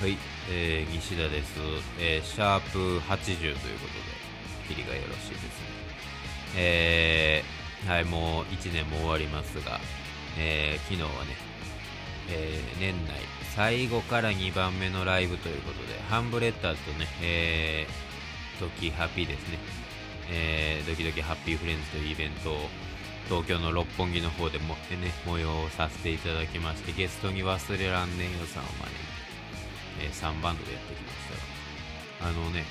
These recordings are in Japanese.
はい、えー、西田です、えーシャープ80ということで切りがよろしいですね。えーはいもう1年も終わりますが、えー昨日はね、えー年内最後から2番目のライブということでハンブレッダーとね、えー、ドキハッピーですね、えードキドキハッピーフレンズというイベントを東京の六本木の方でも、えね、催させていただきましてゲストに忘れらんねえよさんを招いて、え3バンドでやってきましたがあのね、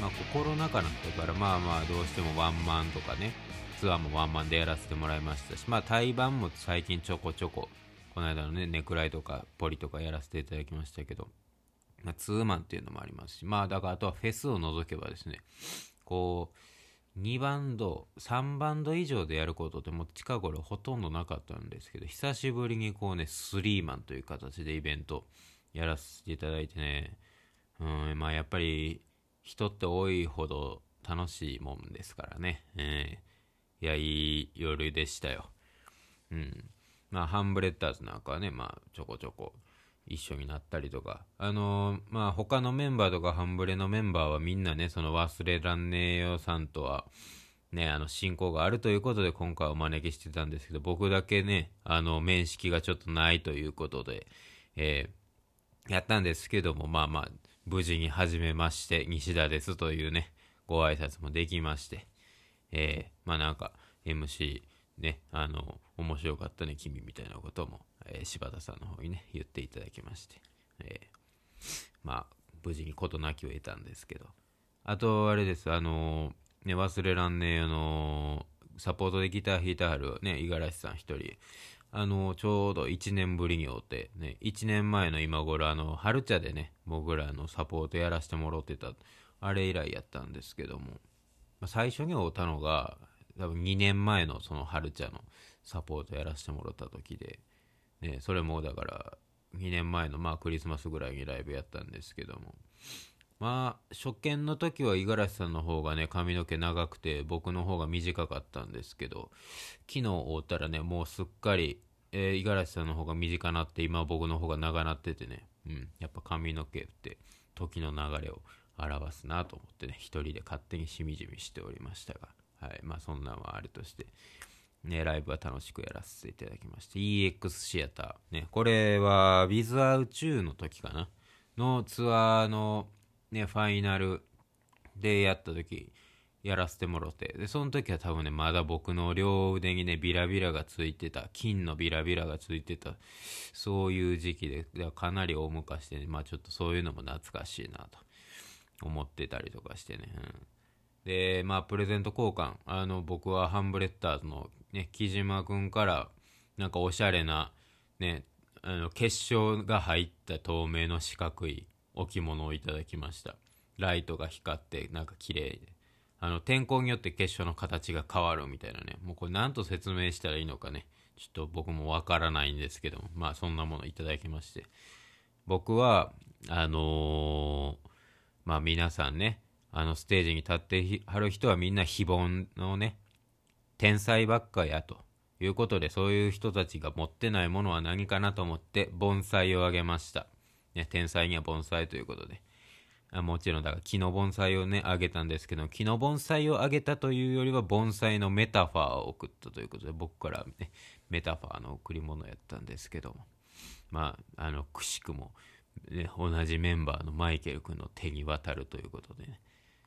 まあ、コロナ禍なんだからまあまあどうしてもワンマンとかねツアーもワンマンでやらせてもらいましたしまあ対バンも最近ちょこちょここの間のねネクライとかポリとかやらせていただきましたけど、まあ、ツーマンっていうのもありますしまあだからあとはフェスを除けばですねこう2バンド3バンド以上でやることってもう近頃ほとんどなかったんですけど久しぶりにこうねスリーマンという形でイベントやらせていただいてね。うんまあやっぱり人って多いほど楽しいもんですからね、えーいやいい夜でしたよ。うん。まあハンブレッダーズなんかはねまあちょこちょこ一緒になったりとか。あのーまあ他のメンバーとかハンブレのメンバーはみんなねその忘れらんねえよさんとはねあの親交があるということで今回お招きしてたんですけど僕だけねあの面識がちょっとないということでえーやったんですけどもまあまあ無事に始めまして西田ですというねご挨拶もできましてえーまあなんか MC ね、あの、面白かったね、君みたいなことも、えー柴田さんの方にね、言っていただきまして、えーまあ、無事に事なきを得たんですけど、あと、あれです、あのね、忘れらんねえ、あのサポートでギター弾いてはるね、五十嵐さん一人、あのちょうど1年ぶりに会うて、ね、1年前の今頃、あの、春茶でね、僕らのサポートやらせてもらってた、あれ以来やったんですけども、まあ、最初に会うたのが多分2年前のその春茶のサポートやらせてもらった時で、ね、それもだから2年前のまあクリスマスぐらいにライブやったんですけどもまあ初見の時は五十嵐さんの方がね髪の毛長くて僕の方が短かったんですけど昨日会ったらねもうすっかりえ五十嵐さんの方が短なって今僕の方が長なっててね、うん、やっぱ髪の毛って時の流れを表すなと思ってね一人で勝手にしみじみしておりましたがはいまあそんなんはあるとしてねライブは楽しくやらせていただきまして EX シアターねこれは With アウチューの時かな？のツアーのねファイナルでやった時やらせてもろて。でその時は多分ねまだ僕の両腕にねビラビラがついてた。金のビラビラがついてた。そういう時期ででかなり大昔で、ね、まあちょっとそういうのも懐かしいなと思ってたりとかしてね、うん、でまあプレゼント交換。あの僕はハンブレッダーズのね木島君からなんかおしゃれなねあの結晶が入った透明の四角い置物をいただきました。ライトが光ってなんか綺麗で。あの天候によって結晶の形が変わるみたいなね。もうこれ何と説明したらいいのかね。ちょっと僕もわからないんですけども。まあそんなものいただきまして。僕はあのーまあ皆さんねあのステージに立ってはる人はみんな非凡のね天才ばっかやということでそういう人たちが持ってないものは何かなと思って盆栽をあげました、ね、天才には盆栽ということで。あもちろんだから木の盆栽をねあげたんですけど木の盆栽をあげたというよりは盆栽のメタファーを送ったということで僕からねメタファーの贈り物やったんですけども。まああのくしくも、ね、同じメンバーのマイケル君の手に渡るということでね。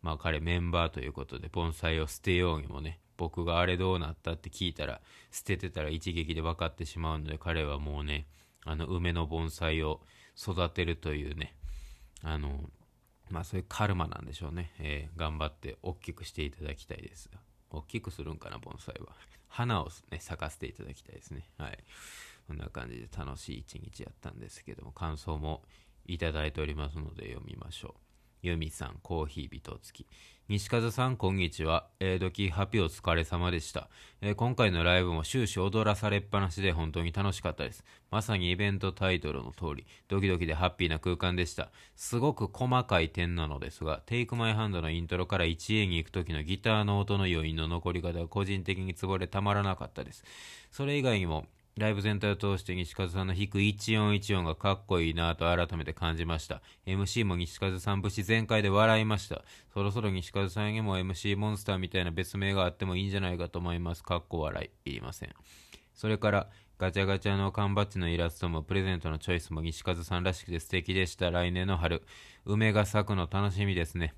まあ彼メンバーということで盆栽を捨てようにもね僕があれどうなったって聞いたら捨ててたら一撃で分かってしまうので彼はもうねあの梅の盆栽を育てるというね。あのまあそういうカルマなんでしょうね、えー頑張って大きくしていただきたいです。大きくするんかな盆栽は。花をね咲かせていただきたいですね。はい。こんな感じで楽しい一日やったんですけども感想もいただいておりますので読みましょう。ユミさん、コーヒー人付き。西風さん、こんにちは。えー、ドキハピお疲れ様でした、えー今回のライブも終始踊らされっぱなしで本当に楽しかったです。まさにイベントタイトルの通り、ドキドキでハッピーな空間でした。すごく細かい点なのですが、テイクマイハンドのイントロから 1A に行く時のギターの音の余韻の残り方が個人的にツボでたまらなかったです。それ以外にも、ライブ全体を通して西風さんの弾く1414がかっこいいなぁと改めて感じました。MC も西風さん節全開で笑いました。そろそろ西風さんにも MC モンスターみたいな別名があってもいいんじゃないかと思います。かっこ笑い。いりません。それから、ガチャガチャの缶バッジのイラストもプレゼントのチョイスも西風さんらしくて素敵でした。来年の春、梅が咲くの楽しみですね。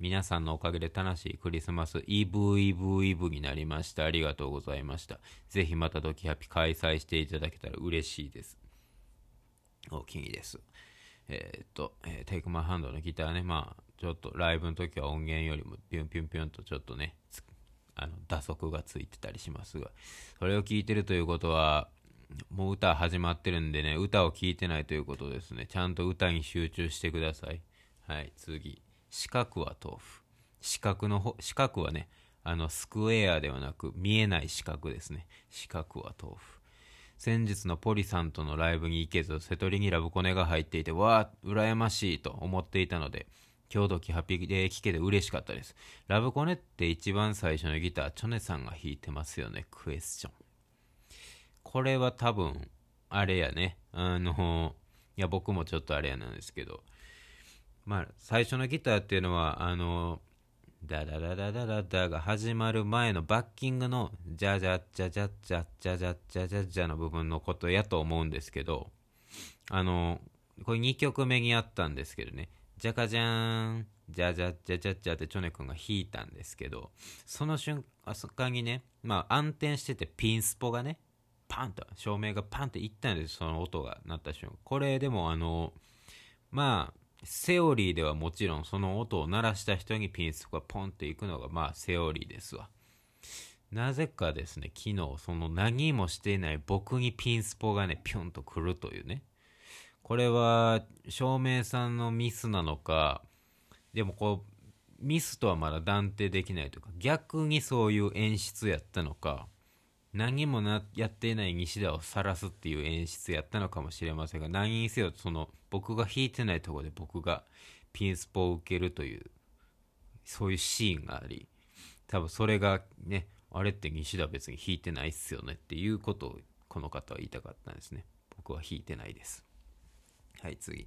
皆さんのおかげで楽しいクリスマスイブイブイブになりました。ありがとうございました。ぜひまたドキハピ開催していただけたら嬉しいです。お気にです。えー、っと、えー、テイクマンハンドのギターね、まあ、ちょっとライブの時は音源よりもピュンピュンピュンとちょっとね、あの打足がついてたりしますが、それを聞いてるということは、もう歌始まってるんでね、歌を聴いてないということですね。ちゃんと歌に集中してください。はい、次。四角は豆腐。四角の四角はね、あの、スクエアではなく、見えない四角ですね。四角は豆腐。先日のポリさんとのライブに行けず、瀬戸りにラブコネが入っていて、わあ、羨ましいと思っていたので、今日時ハッピーで聴けて嬉しかったです。ラブコネって一番最初のギター、チョネさんが弾いてますよね？クエスチョン。これは多分、あれやね。あの、いや、僕もちょっとあれやなんですけど、まあ、最初のギターっていうのは、あの、ダダダダダダダが始まる前のバッキングのジャジャジャジャジャジャジャジャジャジャの部分のことやと思うんですけど、あの、これ2曲目にあったんですけどね、ジャカジャーン、ジャジャジャジャジャってチョネ君が弾いたんですけど、その瞬間にね、まあ暗転しててピンスポがね、パンと、照明がパンっていったんです、その音が鳴った瞬間。これでもあの、まあ、セオリーではもちろんその音を鳴らした人にピンスポがポンっていくのがまあセオリーですわ。なぜかですね、昨日その何もしていない僕にピンスポがね、ピョンと来るというね。これは照明さんのミスなのか、でもこう、ミスとはまだ断定できないというか、逆にそういう演出やったのか、何もなやっていない西田を晒すっていう演出やったのかもしれませんが何にせよその僕が弾いてないところで僕がピンスポを受けるというそういうシーンがあり多分それがねあれって西田別に弾いてないっすよねっていうことをこの方は言いたかったんですね。僕は弾いてないです。はい次。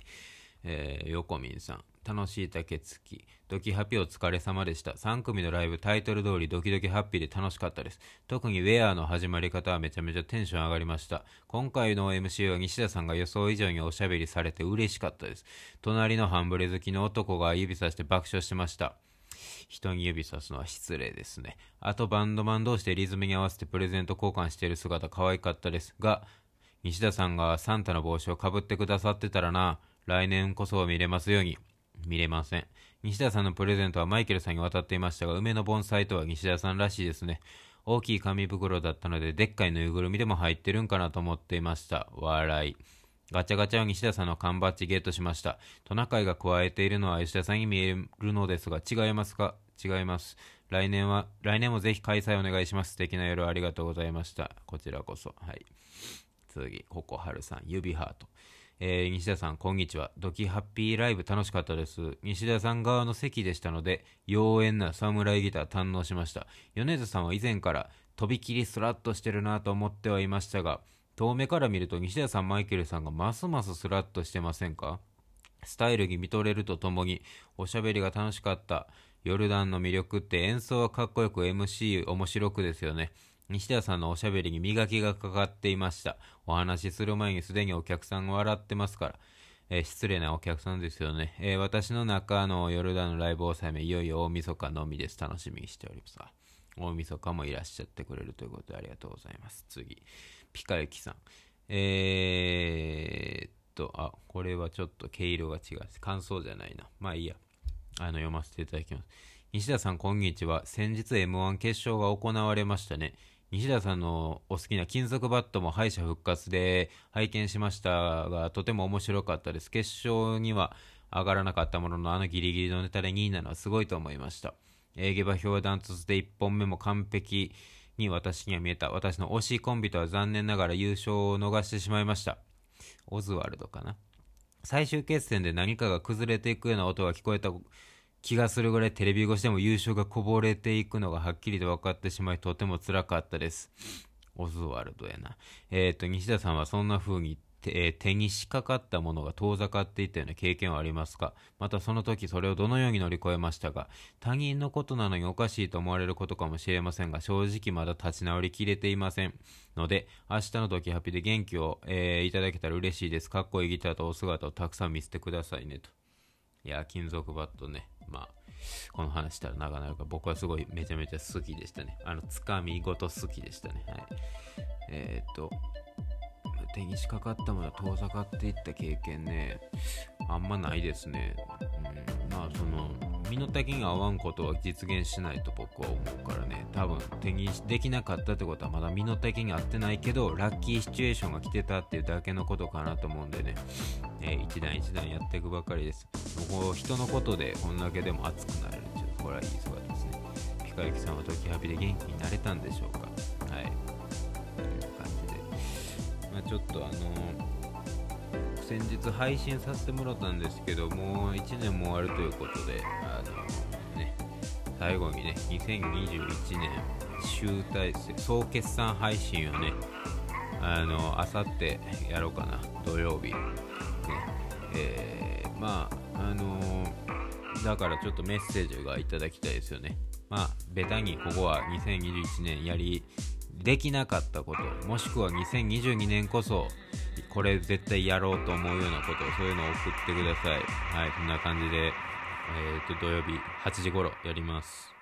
えー、横民さん楽しい竹月ドキハピお疲れ様でした。3組のライブタイトル通りドキドキハッピーで楽しかったです。特にウェアの始まり方はめちゃめちゃテンション上がりました。今回の MC は西田さんが予想以上におしゃべりされて嬉しかったです。隣のハンブレ好きの男が指さして爆笑しました。人に指さすのは失礼ですね。あとバンドマン同士でリズムに合わせてプレゼント交換している姿可愛かったですが、西田さんがサンタの帽子をかぶってくださってたらな、来年こそ見れますように。見れません。西田さんのプレゼントはマイケルさんに渡っていましたが、梅の盆栽とは西田さんらしいですね。大きい紙袋だったので、でっかいぬいぐるみでも入ってるんかなと思っていました。笑い。ガチャガチャを西田さんの缶バッジゲットしました。トナカイが加えているのは吉田さんに見えるのですが、違いますか？違います。来年は、来年もぜひ開催お願いします。素敵な夜ありがとうございました。こちらこそ。はい。次、ココハルさん、指ハート。えー、西田さん、こんにちは。ドキハッピーライブ楽しかったです。西田さん側の席でしたので、妖艶な侍ギター堪能しました。米津さんは以前からとびきりスラッとしてるなと思ってはいましたが、遠目から見ると西田さん、マイケルさんがますますスラッとしてませんか？スタイルに見とれるとともに、おしゃべりが楽しかった。ヨルダンの魅力って演奏はかっこよく MC 面白くですよね。西田さんのおしゃべりに磨きがかかっていました。お話しする前にすでにお客さんが笑ってますから。えー、失礼なお客さんですよね。えー、私の中のヨルダンのライブ納め、いよいよ大晦日のみです。楽しみにしております。大晦日もいらっしゃってくれるということでありがとうございます。次、ピカユキさん。えー、っと、あ、これはちょっと毛色が違う。感想じゃないな。まあいいや。あの、読ませていただきます。西田さん、こんにちは。先日 M1 決勝が行われましたね。西田さんのお好きな金属バットも敗者復活で拝見しましたが、とても面白かったです。決勝には上がらなかったものの、あのギリギリのネタで2位なのはすごいと思いました。え下馬評ダントツで1本目も完璧に私には見えた。私の推しコンビとは残念ながら優勝を逃してしまいました。オズワルドかな。最終決戦で何かが崩れていくような音が聞こえた気がするぐらいテレビ越しでも優勝がこぼれていくのがはっきりと分かってしまいとても辛かったです。オズワルドやな。えっ、と、西田さんはそんな風に手手に仕掛かったものが遠ざかっていったような経験はありますか？またその時それをどのように乗り越えましたか？他人のことなのにおかしいと思われることかもしれませんが正直まだ立ち直りきれていません。ので明日の時ハピで元気を、えー、いただけたら嬉しいです。かっこいいギターとお姿をたくさん見せてくださいねと。いや金属バットね。まあこの話したら長なか僕はすごいめちゃめちゃ好きでしたね。あのつかみごと好きでしたね。はい。えー、っと手にしかかったものは遠ざかっていった経験ね、あんまないですね。うん、まあその、身の丈に合わんことは実現しないと僕は思うからね、多分手にできなかったってことはまだ身の丈に合ってないけど、ラッキーシチュエーションが来てたっていうだけのことかなと思うんでね、えー、一段一段やっていくばかりです。もう人のことでこんだけでも熱くなれる。ちょっとこれはいい姿ですね。ピカユキさんは時ハビで元気になれたんでしょうかはいという感じで。まあ、ちょっとあの先日配信させてもらったんですけども1年も終わるということであのね最後にね2021年集大成総決算配信をねあのあさってやろうかな土曜日。ねえー、まああの、だからちょっとメッセージがいただきたいですよね。まあベタにここは2021年やりできなかったこともしくは2022年こそこれ絶対やろうと思うようなことそういうのを送ってください。はいそんな感じで、えーと土曜日8時頃やります。